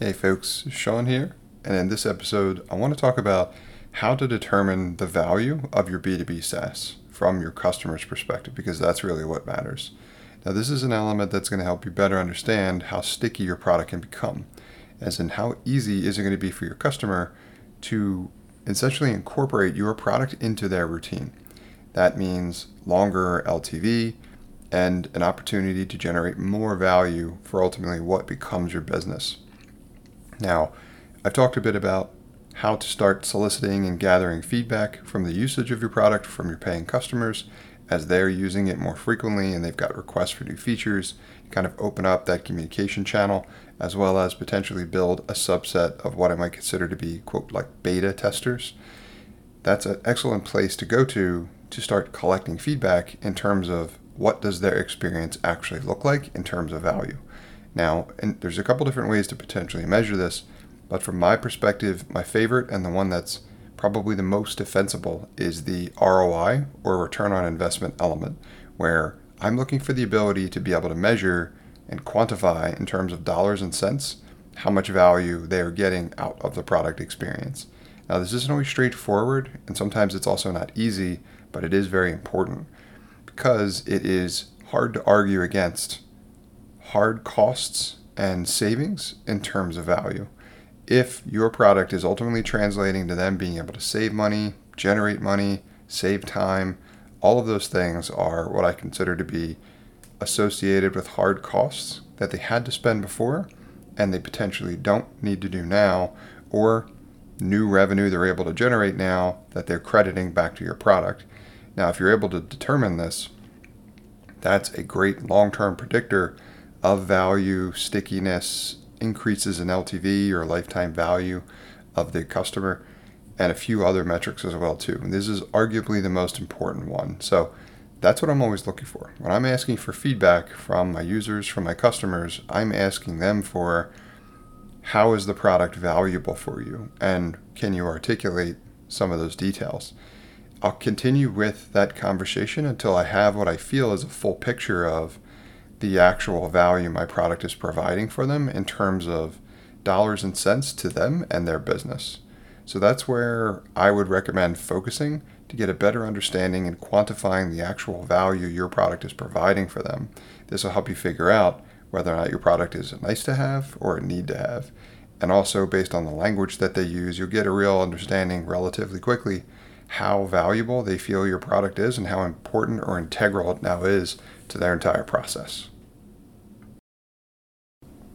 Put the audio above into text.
Hey folks, Sean here, and in this episode, I want to talk about how to determine the value of your B2B SaaS from your customer's perspective, because that's really what matters. Now, this is an element that's going to help you better understand how sticky your product can become, as in how easy is it going to be for your customer to essentially incorporate your product into their routine. That means longer LTV and an opportunity to generate more value for ultimately what becomes your business. Now, I've talked a bit about how to start soliciting and gathering feedback from the usage of your product from your paying customers as they're using it more frequently and they've got requests for new features. kind of open up that communication channel as well as potentially build a subset of what I might consider to be, quote, like beta testers. That's an excellent place to go to to start collecting feedback in terms of what does their experience actually look like in terms of value. Now, there's a couple different ways to potentially measure this, but from my perspective, my favorite and the one that's probably the most defensible is the ROI or return on investment element, where I'm looking for the ability to be able to measure and quantify in terms of dollars and cents how much value they are getting out of the product experience. Now, this isn't always straightforward, and sometimes it's also not easy, but it is very important because it is hard to argue against hard costs and savings in terms of value. If your product is ultimately translating to them being able to save money, generate money, save time, all of those things are what I consider to be associated with hard costs that they had to spend before and they potentially don't need to do now, or new revenue they're able to generate now that they're crediting back to your product. Now, if you're able to determine this, that's a great long term predictor of value, stickiness, increases in LTV or lifetime value of the customer, and a few other metrics as well too. And this is arguably the most important one. So that's what I'm always looking for. When I'm asking for feedback from my users, from my customers, I'm asking them for how is the product valuable for you and can you articulate some of those details? I'll continue with that conversation until I have what I feel is a full picture of the actual value my product is providing for them in terms of dollars and cents to them and their business. So that's where I would recommend focusing to get a better understanding and quantifying the actual value your product is providing for them. This will help you figure out whether or not your product is nice to have or a need to have. And also, based on the language that they use, you'll get a real understanding relatively quickly how valuable they feel your product is and how important or integral it now is to their entire process.